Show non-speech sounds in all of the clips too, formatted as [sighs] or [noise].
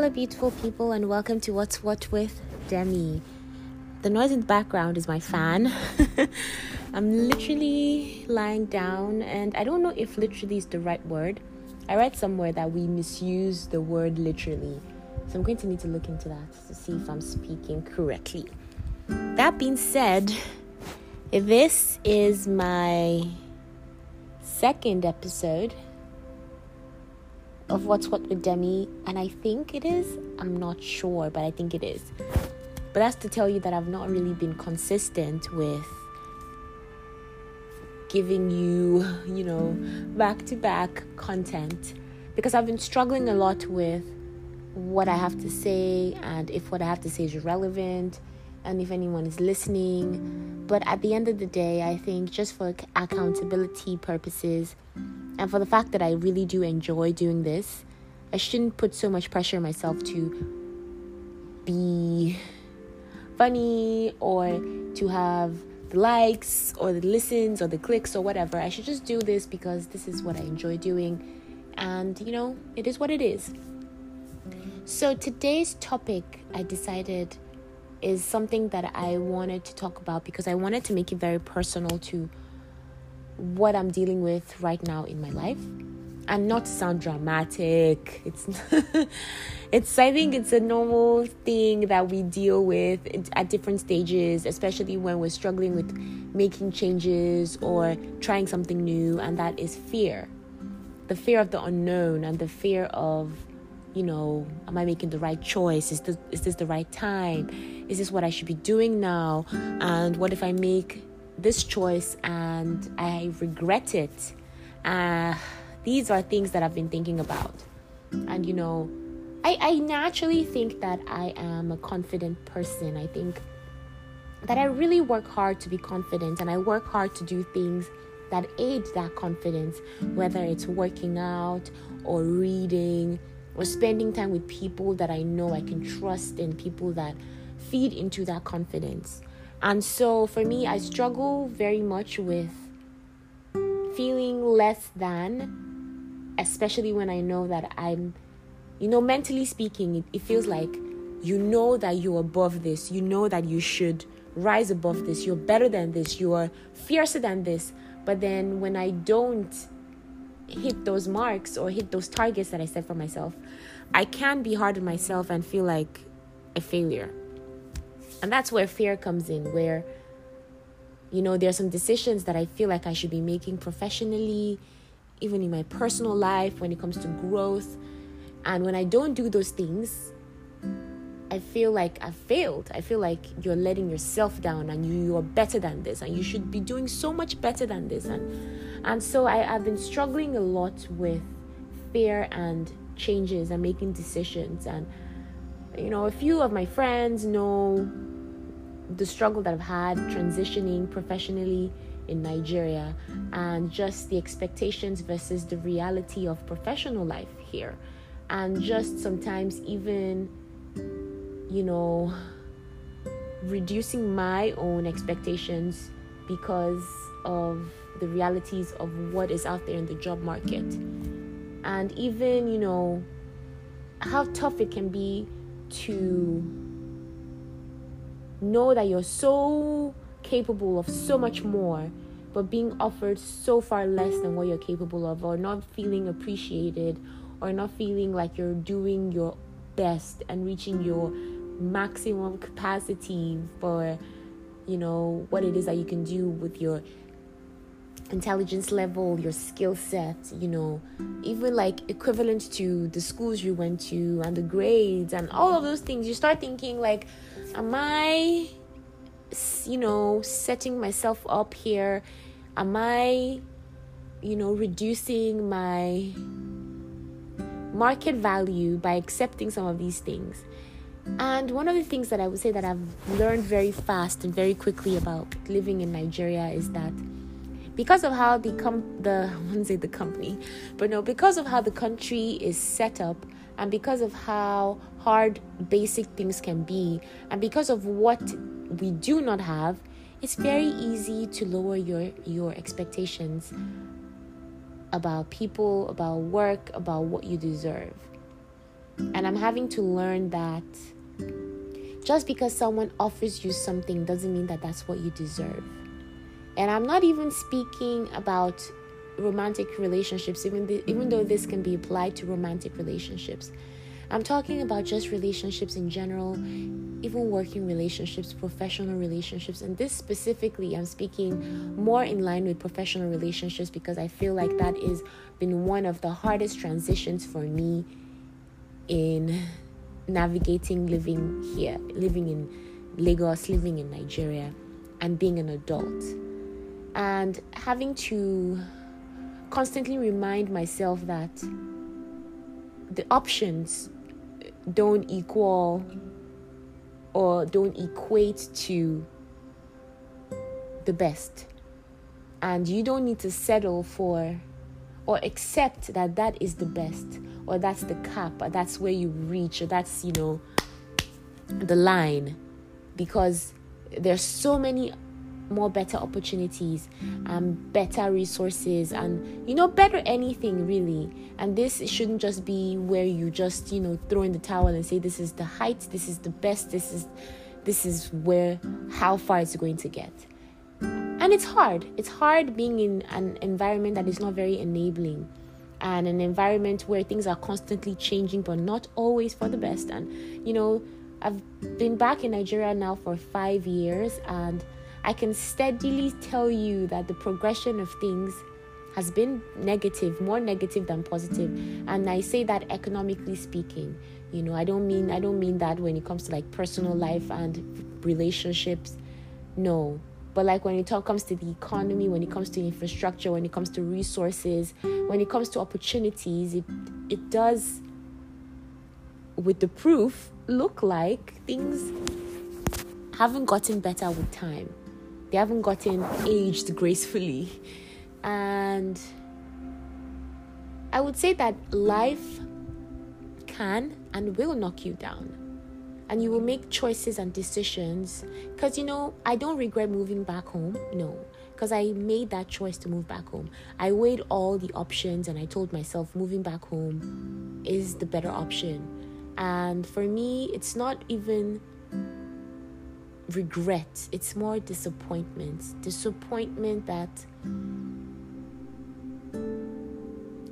Hello, beautiful people, and welcome to What's What with Demi. The noise in the background is my fan. [laughs] I'm literally lying down, and I don't know if literally is the right word. I read somewhere that we misuse the word literally. So I'm going to need to look into that to see if I'm speaking correctly. That being said, this is my second episode of What's What with Demi, and I think it is. I'm not sure, but I think it is. But that's to tell you that I've not really been consistent with giving you, you know, back to back content because I've been struggling a lot with what I have to say and if what I have to say is relevant and if anyone is listening. But at the end of the day, I think just for accountability purposes and for the fact that I really do enjoy doing this, I shouldn't put so much pressure on myself to be funny or to have the likes or the listens or the clicks or whatever. I should just do this because this is what I enjoy doing. And, you know, it is what it is. So, today's topic I decided is something that I wanted to talk about because I wanted to make it very personal to what I'm dealing with right now in my life. And not to sound dramatic. It's [laughs] it's I think it's a normal thing that we deal with at different stages, especially when we're struggling with making changes or trying something new and that is fear. The fear of the unknown and the fear of you know, am I making the right choice? Is this is this the right time? Is this what I should be doing now? And what if I make this choice and I regret it? Uh, these are things that I've been thinking about. And you know, I, I naturally think that I am a confident person. I think that I really work hard to be confident and I work hard to do things that aid that confidence, whether it's working out or reading or spending time with people that I know I can trust and people that feed into that confidence. And so for me, I struggle very much with feeling less than, especially when I know that I'm, you know, mentally speaking, it, it feels like you know that you're above this, you know that you should rise above this, you're better than this, you're fiercer than this. But then when I don't hit those marks or hit those targets that I set for myself, I can be hard on myself and feel like a failure. And that's where fear comes in, where, you know, there are some decisions that I feel like I should be making professionally, even in my personal life, when it comes to growth. And when I don't do those things, I feel like I've failed. I feel like you're letting yourself down and you, you are better than this and you should be doing so much better than this. And and so I, I've been struggling a lot with fear and changes and making decisions. And you know, a few of my friends know the struggle that I've had transitioning professionally in Nigeria and just the expectations versus the reality of professional life here. And just sometimes even you know, reducing my own expectations because of the realities of what is out there in the job market. And even, you know, how tough it can be to know that you're so capable of so much more, but being offered so far less than what you're capable of, or not feeling appreciated, or not feeling like you're doing your best and reaching your maximum capacity for you know what it is that you can do with your intelligence level your skill set you know even like equivalent to the schools you went to and the grades and all of those things. You start thinking like am i you know setting myself up here? Am i you know reducing my market value by accepting some of these things? And one of the things that I would say that I've learned very fast and very quickly about living in Nigeria is that because of how the com- the [laughs] I wouldn't say the company, but no, because of how the country is set up and because of how hard basic things can be and because of what we do not have, it's very easy to lower your your expectations about people, about work, about what you deserve. And I'm having to learn that just because someone offers you something doesn't mean that that's what you deserve. And I'm not even speaking about romantic relationships, even, th- even though this can be applied to romantic relationships. I'm talking about just relationships in general, even working relationships, professional relationships. And this specifically, I'm speaking more in line with professional relationships because I feel like that has been one of the hardest transitions for me in navigating living here, living in Lagos, living in Nigeria, and being an adult. And having to constantly remind myself that the options don't equal or don't equate to the best. And you don't need to settle for or accept that that is the best or that's the cap or that's where you reach or that's, you know, the line because there's so many more better opportunities and better resources and you know better anything really. And this shouldn't just be where you just you know throw in the towel and say this is the height this is the best this is this is where how far it's going to get. And it's hard. It's hard being in an environment that is not very enabling and an environment where things are constantly changing but not always for the best. And you know i've been back in nigeria now for five years and I can steadily tell you that the progression of things has been negative, more negative than positive. And I say that economically speaking. You know, I don't mean I don't mean that when it comes to like personal life and relationships. No. But like when it comes to the economy, when it comes to infrastructure, when it comes to resources, when it comes to opportunities, it it does with the proof look like things haven't gotten better with time they haven't gotten aged gracefully. And I would say that life can and will knock you down. And you will make choices and decisions. Because, you know, I don't regret moving back home. No. Because I made that choice to move back home. I weighed all the options and I told myself moving back home is the better option. And for me, it's not even regret, it's more disappointment. Disappointment that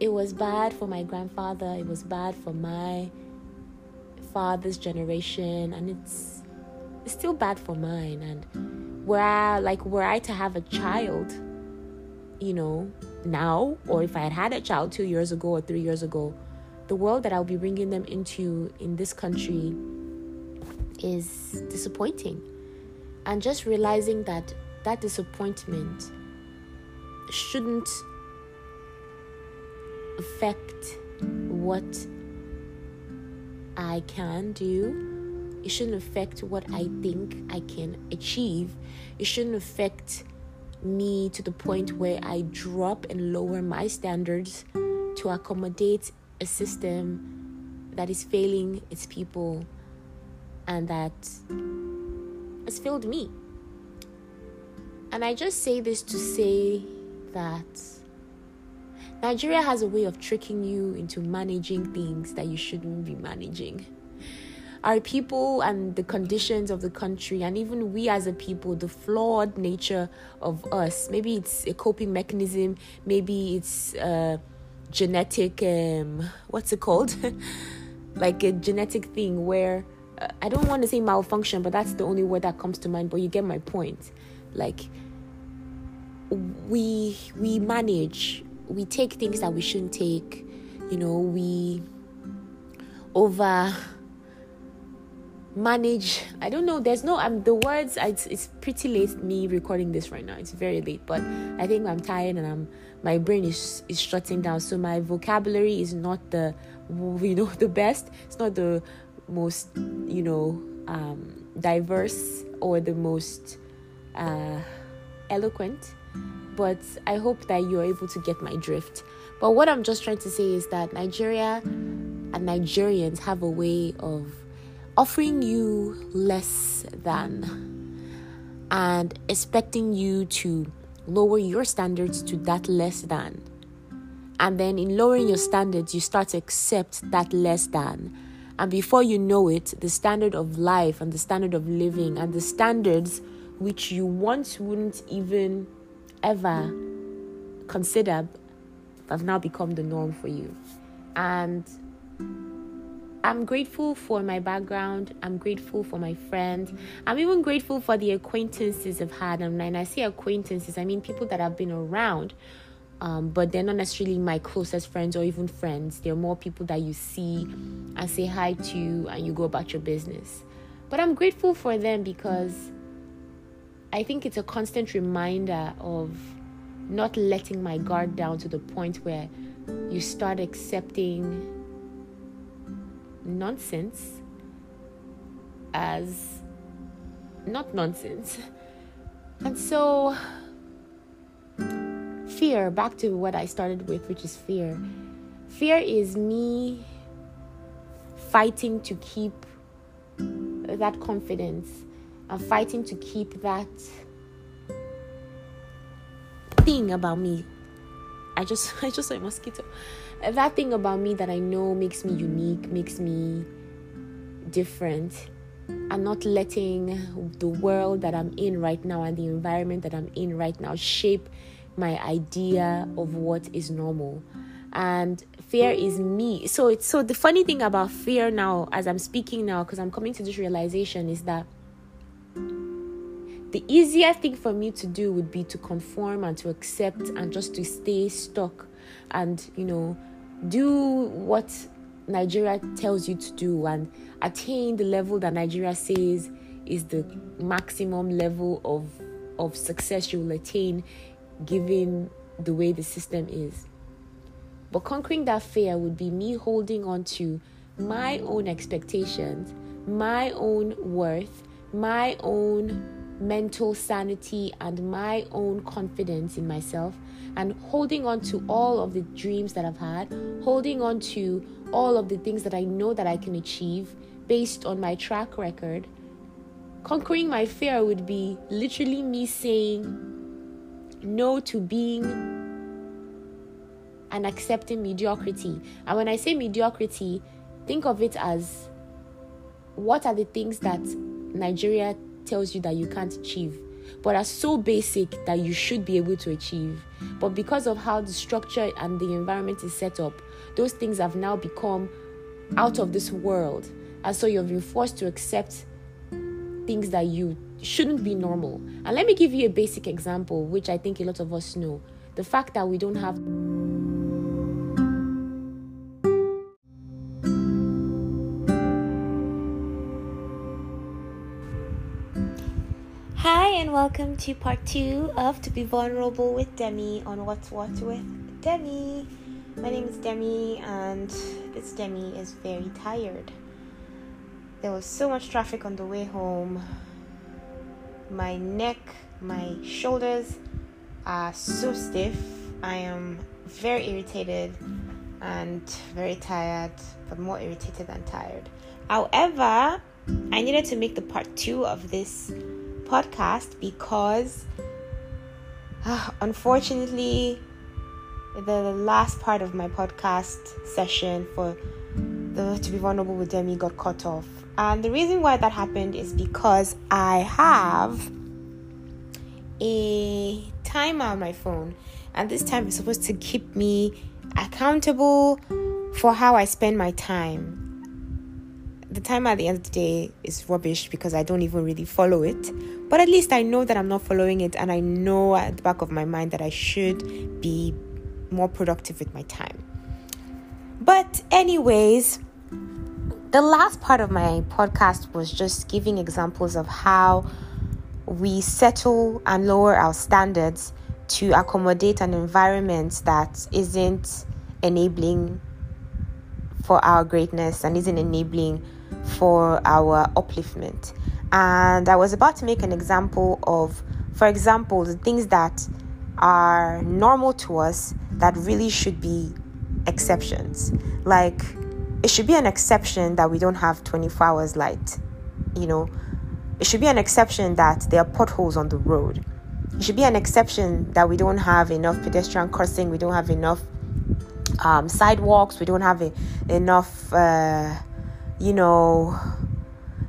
it was bad for my grandfather, it was bad for my father's generation, and it's it's still bad for mine. And were I like were I to have a child, you know, now, or if I had had a child two years ago or three years ago, the world that I'll be bringing them into in this country is disappointing and just realizing that that disappointment shouldn't affect what I can do. It shouldn't affect what I think I can achieve. It shouldn't affect me to the point where I drop and lower my standards to accommodate a system that is failing its people and that has filled me. And I just say this to say that Nigeria has a way of tricking you into managing things that you shouldn't be managing. Our people and the conditions of the country, and even we as a people, the flawed nature of us. Maybe it's a coping mechanism, maybe it's a genetic, um, what's it called? [laughs] like a genetic thing where I don't want to say malfunction, but that's the only word that comes to mind. But you get my point. Like we we manage, we take things that we shouldn't take. You know, we over manage i don't know there's no i'm the words it's, it's pretty late me recording this right now it's very late but i think i'm tired and i'm my brain is is shutting down so my vocabulary is not the you know [laughs] the best it's not the most, you know, um, diverse or the most uh, eloquent, but I hope that you're able to get my drift. But what I'm just trying to say is that Nigeria and Nigerians have a way of offering you less than and expecting you to lower your standards to that less than. And then in lowering your standards, you start to accept that less than And before you know it, the standard of life and the standard of living and the standards which you once wouldn't even ever consider have now become the norm for you. And I'm grateful for my background. I'm grateful for my friends. I'm even grateful for the acquaintances I've had. And I say acquaintances, I mean people that I've been around, um, but they're not necessarily my closest friends or even friends. They're more people that you see and say hi to and you go about your business. But I'm grateful for them because I think it's a constant reminder of not letting my guard down to the point where you start accepting nonsense as not nonsense. And so, fear, back to what I started with, which is fear. Fear is me fighting to keep that confidence and fighting to keep that thing about me. I just [laughs] I just saw a mosquito that thing about me that I know makes me unique, makes me different, and not letting the world that I'm in right now and the environment that I'm in right now shape my idea of what is normal. And fear is me. So it's so the funny thing about fear now, as I'm speaking now, because I'm coming to this realization, is that the easier thing for me to do would be to conform and to accept and just to stay stuck and you know do what Nigeria tells you to do and attain the level that Nigeria says is the maximum level of of success you will attain given the way the system is. But conquering that fear would be me holding on to my own expectations, my own worth, my own mental sanity, and my own confidence in myself and holding on to all of the dreams that I've had, holding on to all of the things that I know that I can achieve based on my track record. Conquering my fear would be literally me saying no to being and accepting mediocrity. And when I say mediocrity, think of it as what are the things that Nigeria tells you that you can't achieve? but are so basic that you should be able to achieve. But because of how the structure and the environment is set up, those things have now become out of this world. And so you've been forced to accept things that you shouldn't be normal. And let me give you a basic example, which I think a lot of us know the fact that we don't have. Hi, and welcome to part two of To Be Vulnerable with Demi on What's What with Demi. My name is Demi, and this Demi is very tired. There was so much traffic on the way home. My neck, my shoulders are so stiff. I am very irritated and very tired, but more irritated than tired. However, I needed to make the part two of this podcast because uh, unfortunately the last part of my podcast session for the to be vulnerable with demi got cut off and the reason why that happened is because i have a timer on my phone and this time is supposed to keep me accountable for how i spend my time the time at the end of the day is rubbish because I don't even really follow it. But at least I know that I'm not following it, and I know at the back of my mind that I should be more productive with my time. But, anyways, the last part of my podcast was just giving examples of how we settle and lower our standards to accommodate an environment that isn't enabling for our greatness and isn't enabling for our upliftment. And I was about to make an example of, for example, the things that are normal to us that really should be exceptions. Like, it should be an exception that we don't have 24 hours light. You know, it should be an exception that there are potholes on the road. It should be an exception that we don't have enough pedestrian crossing, we don't have enough um, sidewalks, we don't have a, enough. Uh, you know,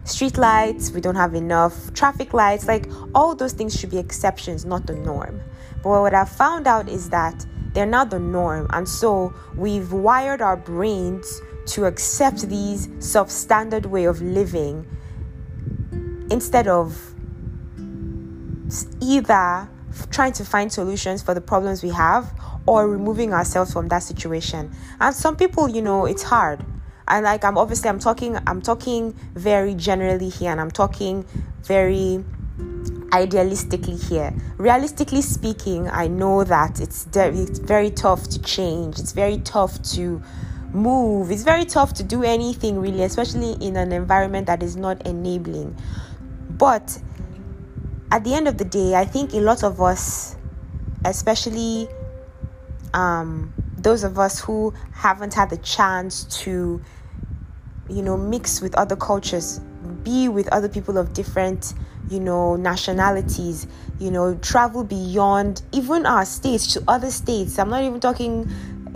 street lights, we don't have enough traffic lights. Like all those things should be exceptions, not the norm. But what I've found out is that they're not the norm. And so we've wired our brains to accept these substandard way of living instead of either trying to find solutions for the problems we have or removing ourselves from that situation. And some people, you know, it's hard. And like I'm obviously I'm talking I'm talking very generally here and I'm talking very idealistically here. Realistically speaking, I know that it's, de- it's very tough to change. It's very tough to move. It's very tough to do anything really, especially in an environment that is not enabling. But at the end of the day, I think a lot of us, especially um, those of us who haven't had the chance to, you know, mix with other cultures, be with other people of different, you know, nationalities, you know, travel beyond even our states to other states. I'm not even talking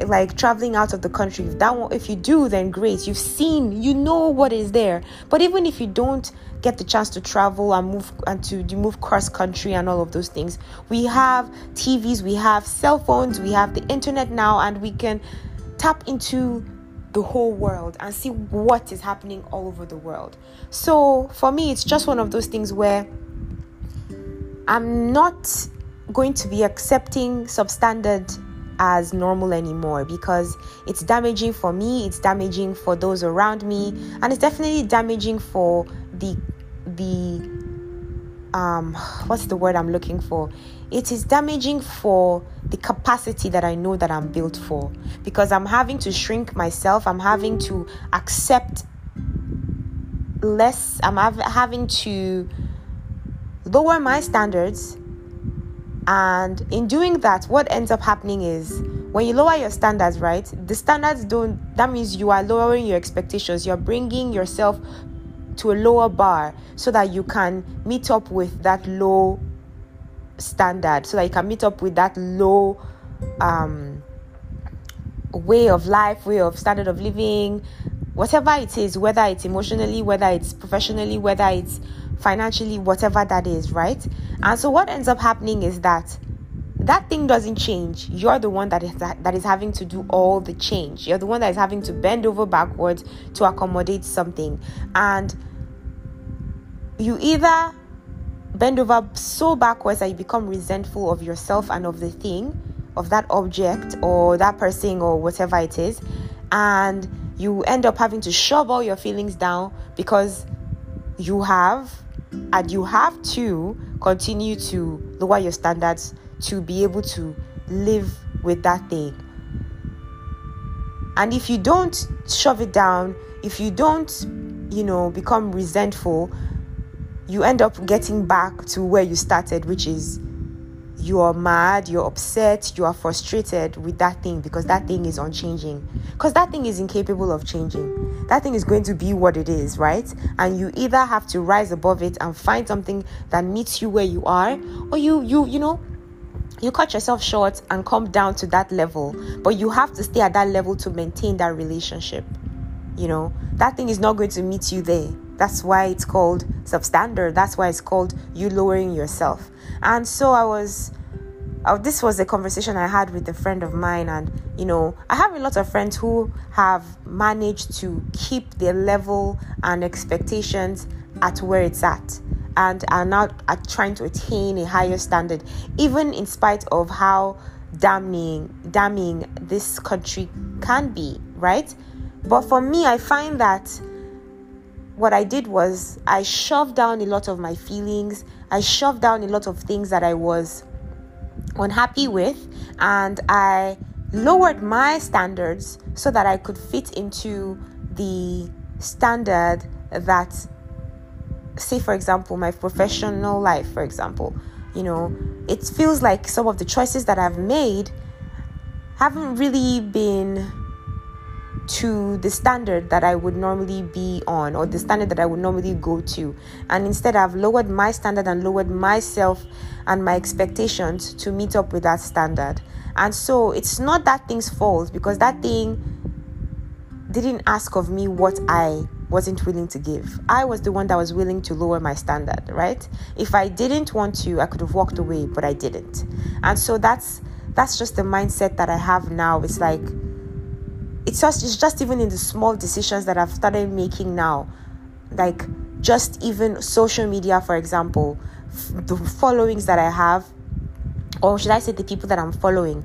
like traveling out of the country. If that one, if you do then great. You've seen you know what is there. But even if you don't get the chance to travel and move and to, to move cross country and all of those things we have tvs we have cell phones we have the internet now and we can tap into the whole world and see what is happening all over the world so for me it's just one of those things where i'm not going to be accepting substandard as normal anymore because it's damaging for me, it's damaging for those around me, and it's definitely damaging for the the um [sighs] what's the word I'm looking for? It is damaging for the capacity that I know that I'm built for because I'm having to shrink myself, I'm having to accept less, I'm having to lower my standards and in doing that, what ends up happening is when you lower your standards, right? The standards don't, that means you are lowering your expectations. You're bringing yourself to a lower bar so that you can meet up with that low standard, so that you can meet up with that low um, way of life, way of standard of living, whatever it is, whether it's emotionally, whether it's professionally, whether it's financially, whatever that is, right? And so what ends up happening is that that thing doesn't change. You're the one that is that is having to do all the change. You're the one that is having to bend over backwards to accommodate something. And you either bend over so backwards that you become resentful of yourself and of the thing, of that object or that person or whatever it is, and you end up having to shove all your feelings down because you have and you have to continue to lower your standards to be able to live with that thing. And if you don't shove it down, if you don't, you know, become resentful, you end up getting back to where you started, which is you are mad, you're upset, you are frustrated with that thing because that thing is unchanging. Because that thing is incapable of changing. That thing is going to be what it is, right? And you either have to rise above it and find something that meets you where you are, or you you you know you cut yourself short and come down to that level but you have to stay at that level to maintain that relationship you know that thing is not going to meet you there that's why it's called substandard. That's why it's called you lowering yourself. And so I was uh, this was a conversation I had with a friend of mine, and you know, I have a lot of friends who have managed to keep their level and expectations at where it's at, and are now at trying to attain a higher standard, even in spite of how damning, damning this country can be, right? But for me, I find that what I did was I shoved down a lot of my feelings. I shoved down a lot of things that I was unhappy with, and I lowered my standards so that I could fit into the standard that, say, for example, my professional life, for example, you know, it feels like some of the choices that I've made haven't really been to the standard that I would normally be on or the standard that I would normally go to. And instead, I've lowered my standard and lowered myself and my expectations to meet up with that standard. And so it's not that thing's fault because that thing didn't ask of me what I wasn't willing to give. I was the one that was willing to lower my standard, right? If I didn't want to, I could have walked away, but I didn't. And so that's that's just the mindset that I have now. It's like it's just it's just even in the small decisions that I've started making now. Like just even social media, for example, f- the followings that I have, or should I say the people that I'm following,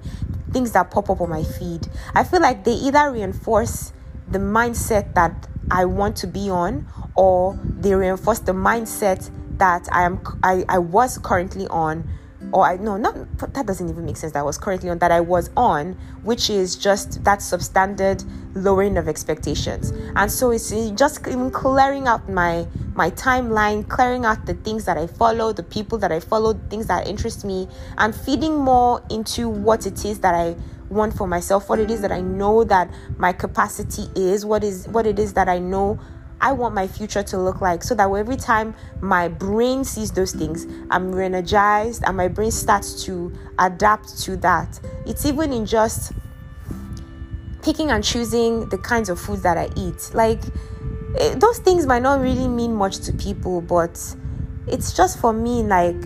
things that pop up on my feed. I feel like they either reinforce the mindset that I want to be on, or they reinforce the mindset that I am I, I was currently on or I no not that doesn't even make sense that I was currently on that I was on which is just that substandard lowering of expectations. And so it's just even clearing out my my timeline clearing out the things that I follow the people that I follow things that interest me and feeding more into what it is that I want for myself, what it is that I know that my capacity is, what is what it is that I know I want my future to look like so that every time my brain sees those things, I'm re energized and my brain starts to adapt to that. It's even in just picking and choosing the kinds of foods that I eat. Like, it, eh, those things might not really mean much to people, but it's just for me, like,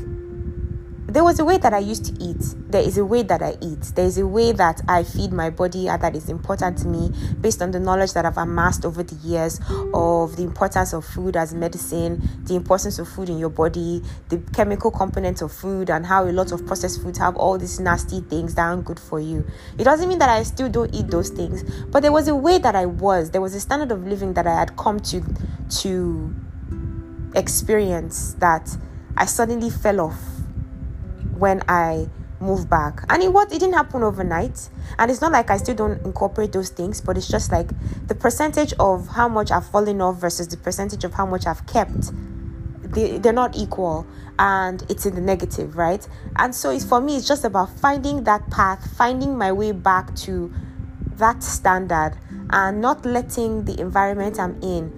there was a way that I used to eat. There is a way that I eat. There is a way that I feed my body that is important to me based on the knowledge that I've amassed over the years of the importance of food as medicine, the importance of food in your body, the chemical components of food, and how a lot of processed foods have all these nasty things that aren't good for you. It doesn't mean that I still don't eat those things, but there was a way that I was. There was a standard of living that I had come to to experience that I suddenly fell off when I move back. And it what it didn't happen overnight. And it's not like I still don't incorporate those things, but it's just like the percentage of how much I've fallen off versus the percentage of how much I've kept. They, they're not equal and it's in the negative, right? And so it's for me, it's just about finding that path, finding my way back to that standard and not letting the environment I'm in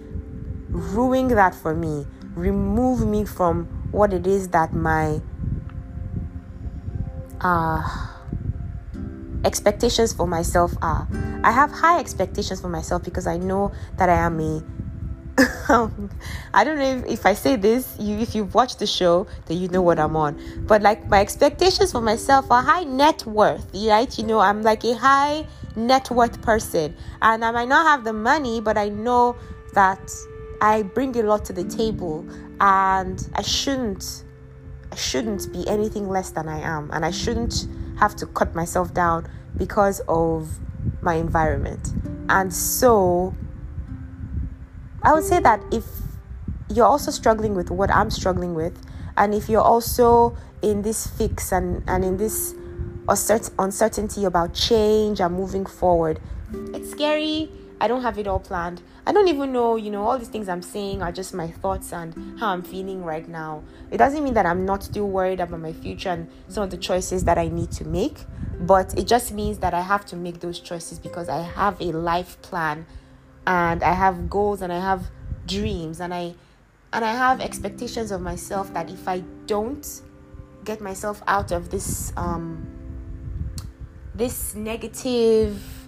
ruin that for me, remove me from what it is that my uh, expectations for myself are. I have high expectations for myself because I know that I am a [laughs] I don't know if, if I say this, you if you've watched the show, then you know what I'm on. But like my expectations for myself are high net worth, right? You know, I'm like a high net worth person. And I might not have the money, but I know that I bring a lot to the table and I shouldn't Shouldn't be anything less than I am, and I shouldn't have to cut myself down because of my environment. And so, I would say that if you're also struggling with what I'm struggling with, and if you're also in this fix and, and in this uncertainty about change and moving forward, it's scary I don't have it all planned. I don't even know, you know, all these things I'm saying are just my thoughts and how I'm feeling right now. It doesn't mean that I'm not still worried about my future and some of the choices that I need to make, but it just means that I have to make those choices because I have a life plan and I have goals and I have dreams and I and I have expectations of myself that if I don't get myself out of this um this negative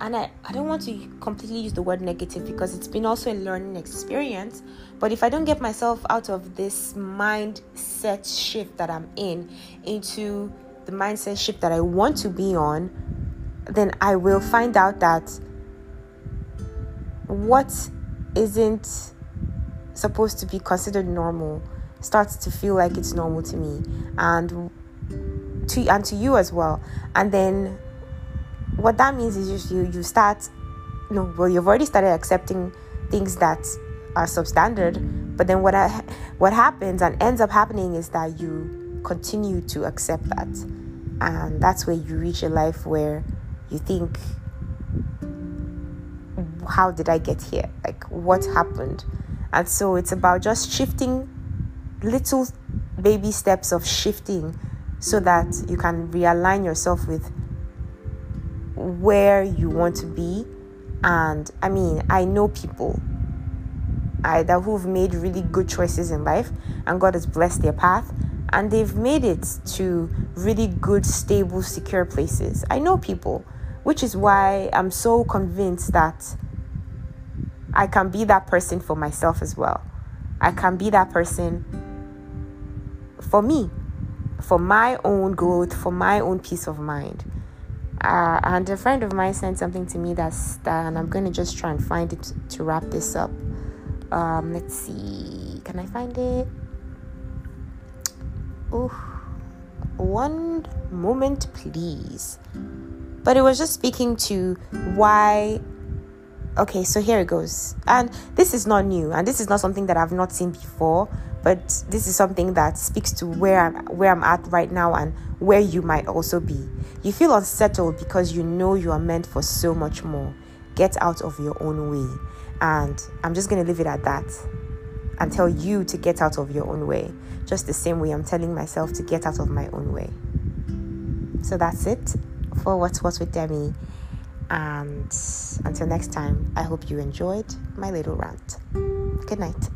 and I, I don't want to completely use the word negative because it's been also a learning experience. But if i don't get myself out of this mindset shift that i'm in into the mindset shift that i want to be on then i will find out that what isn't supposed to be considered normal starts to feel like it's normal to me and to and to you as well. And then what that means is just you you start well you've already started accepting things that are substandard but then what I, what happens and ends up happening is that you continue to accept that. And that's where you reach a life where you think how did i get here? Like what happened? And so it's about just shifting little baby steps of shifting so that you can realign yourself with where you want to be. And I mean, I know people either who've made really good choices in life and God has blessed their path and they've made it to really good, stable, secure places. I know people, which is why I'm so convinced that I can be that person for myself as well. I can be that person for me, for my own growth, for my own peace of mind. Uh, and a friend of mine sent something to me that's that, and I'm to just try and find it to wrap this up. Um, let's see. Can I find it? Oh, one moment, please. But it was just speaking to why. Okay, so here it goes. And this is not new, and this is not something that I've not seen before but this is something that speaks to where I'm where I'm at right now and where you might also be. You feel unsettled because you know you are meant for so much more. Get out of your own way. And I'm just going to leave it at that and tell you to get out of your own way, just the same way I'm telling myself to get out of my own way. So that's it for What's What with Demi. And until next time, I hope you enjoyed my little rant. Good night.